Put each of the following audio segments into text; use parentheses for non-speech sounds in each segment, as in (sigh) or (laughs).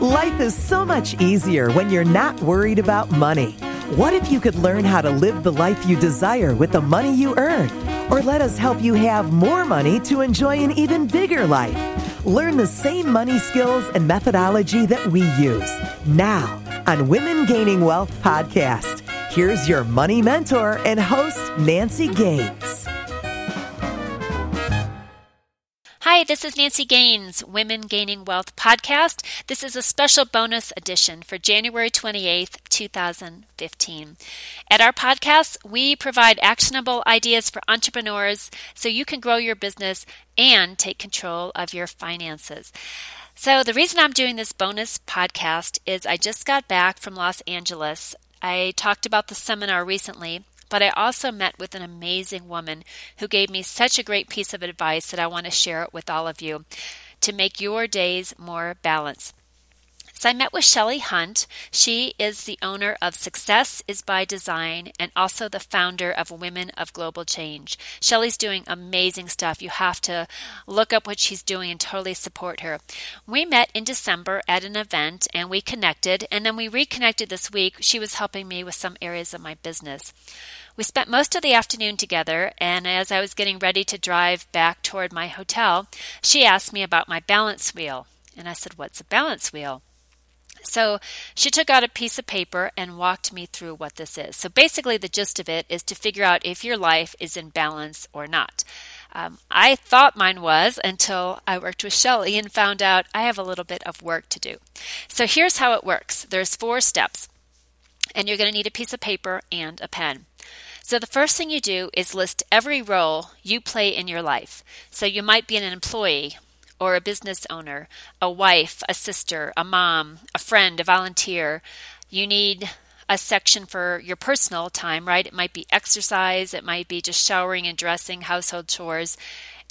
Life is so much easier when you're not worried about money. What if you could learn how to live the life you desire with the money you earn? Or let us help you have more money to enjoy an even bigger life. Learn the same money skills and methodology that we use now on Women Gaining Wealth podcast. Here's your money mentor and host, Nancy Gaines. Hi, this is Nancy Gaines, Women Gaining Wealth podcast. This is a special bonus edition for January 28th, 2015. At our podcast, we provide actionable ideas for entrepreneurs so you can grow your business and take control of your finances. So, the reason I'm doing this bonus podcast is I just got back from Los Angeles. I talked about the seminar recently but I also met with an amazing woman who gave me such a great piece of advice that I want to share it with all of you to make your days more balanced. So I met with Shelly Hunt. She is the owner of Success is by Design and also the founder of Women of Global Change. Shelly's doing amazing stuff. You have to look up what she's doing and totally support her. We met in December at an event and we connected and then we reconnected this week. She was helping me with some areas of my business. We spent most of the afternoon together, and as I was getting ready to drive back toward my hotel, she asked me about my balance wheel. And I said, What's a balance wheel? So she took out a piece of paper and walked me through what this is. So basically, the gist of it is to figure out if your life is in balance or not. Um, I thought mine was until I worked with Shelly and found out I have a little bit of work to do. So here's how it works there's four steps, and you're going to need a piece of paper and a pen. So, the first thing you do is list every role you play in your life. So, you might be an employee or a business owner, a wife, a sister, a mom, a friend, a volunteer. You need a section for your personal time, right? It might be exercise, it might be just showering and dressing, household chores.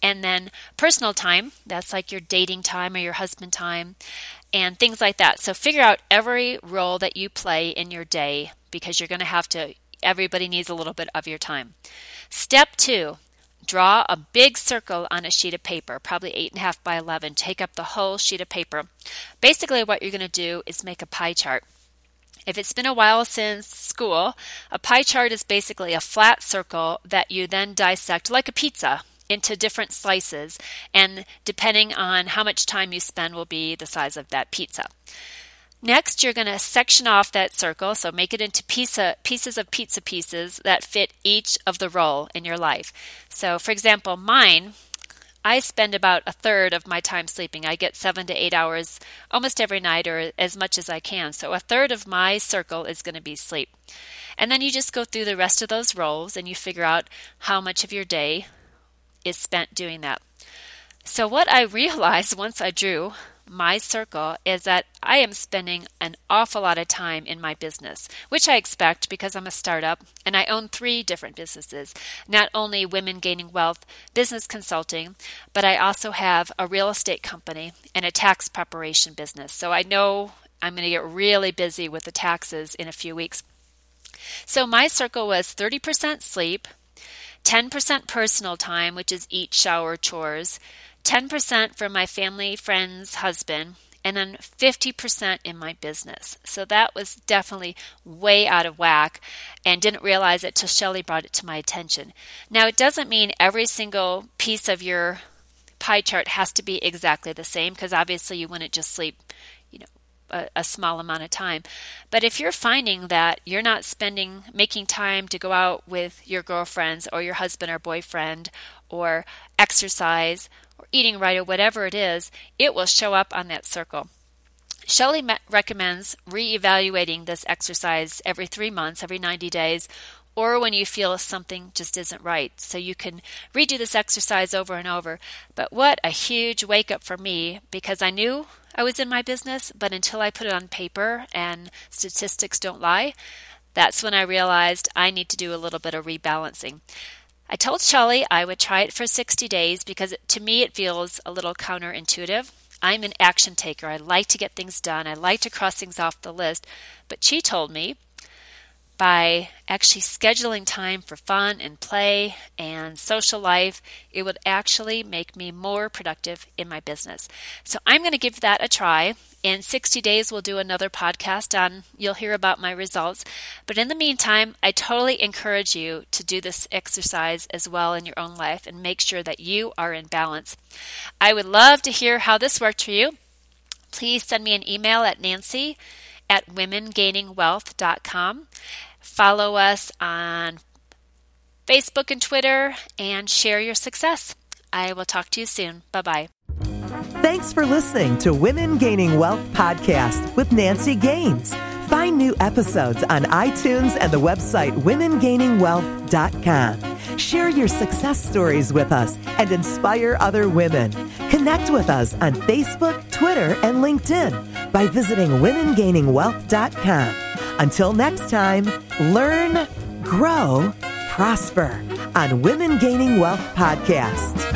And then personal time, that's like your dating time or your husband time, and things like that. So figure out every role that you play in your day because you're going to have to everybody needs a little bit of your time. Step two, draw a big circle on a sheet of paper, probably 8.5 by 11. Take up the whole sheet of paper. Basically, what you're going to do is make a pie chart. If it's been a while since school, a pie chart is basically a flat circle that you then dissect like a pizza into different slices, and depending on how much time you spend, will be the size of that pizza. Next, you're going to section off that circle, so make it into pizza, pieces of pizza pieces that fit each of the role in your life. So, for example, mine, I spend about a third of my time sleeping. I get seven to eight hours almost every night or as much as I can. So, a third of my circle is going to be sleep. And then you just go through the rest of those roles and you figure out how much of your day is spent doing that. So, what I (laughs) realized once I drew my circle is that I am spending an awful lot of time in my business, which I expect because I'm a startup and I own three different businesses. Not only Women Gaining Wealth Business Consulting, but I also have a real estate company and a tax preparation business. So I know I'm going to get really busy with the taxes in a few weeks. So my circle was 30% sleep, 10% personal time, which is eat, shower, chores. 10% for my family, friends, husband, and then 50% in my business. So that was definitely way out of whack and didn't realize it till Shelly brought it to my attention. Now, it doesn't mean every single piece of your pie chart has to be exactly the same because obviously you wouldn't just sleep, you know, a, a, small amount of time. But if you're finding that you're not spending, making time to go out with your girlfriends or your husband or boyfriend or exercise eating right or whatever it is, it will show up on that circle. Shelley recommends reevaluating this exercise every three months, every 90 days, or when you feel something just isn't right. So you can redo this exercise over and over. But what a huge wake up for me because I knew I was in my business, but until I put it on paper and statistics don't lie, that's when I realized I need to do a little bit of rebalancing. I told Shelly I would try it for 60 days because to me it feels a little counterintuitive. I'm an action taker. I like to get things done. I like to cross things off the list. But she told me by actually scheduling time for fun and play and social life, it would actually make me more productive in my business. So I'm going to give that a try. In 60 days, we'll do another podcast on, you'll hear about my results. But in the meantime, I totally encourage you to do this exercise as well in your own life and make sure that you are in balance. I would love to hear how this worked for you. Please send me an email at nancy at womengainingwealth.com. Follow us on Facebook and Twitter and share your success. I will talk to you soon. Bye bye. Thanks for listening to Women Gaining Wealth podcast with Nancy Gaines. Find new episodes on iTunes and the website womengainingwealth.com. Share your success stories with us and inspire other women. Connect with us on Facebook, Twitter, and LinkedIn by visiting womengainingwealth.com. Until next time, learn, grow, prosper on Women Gaining Wealth Podcast.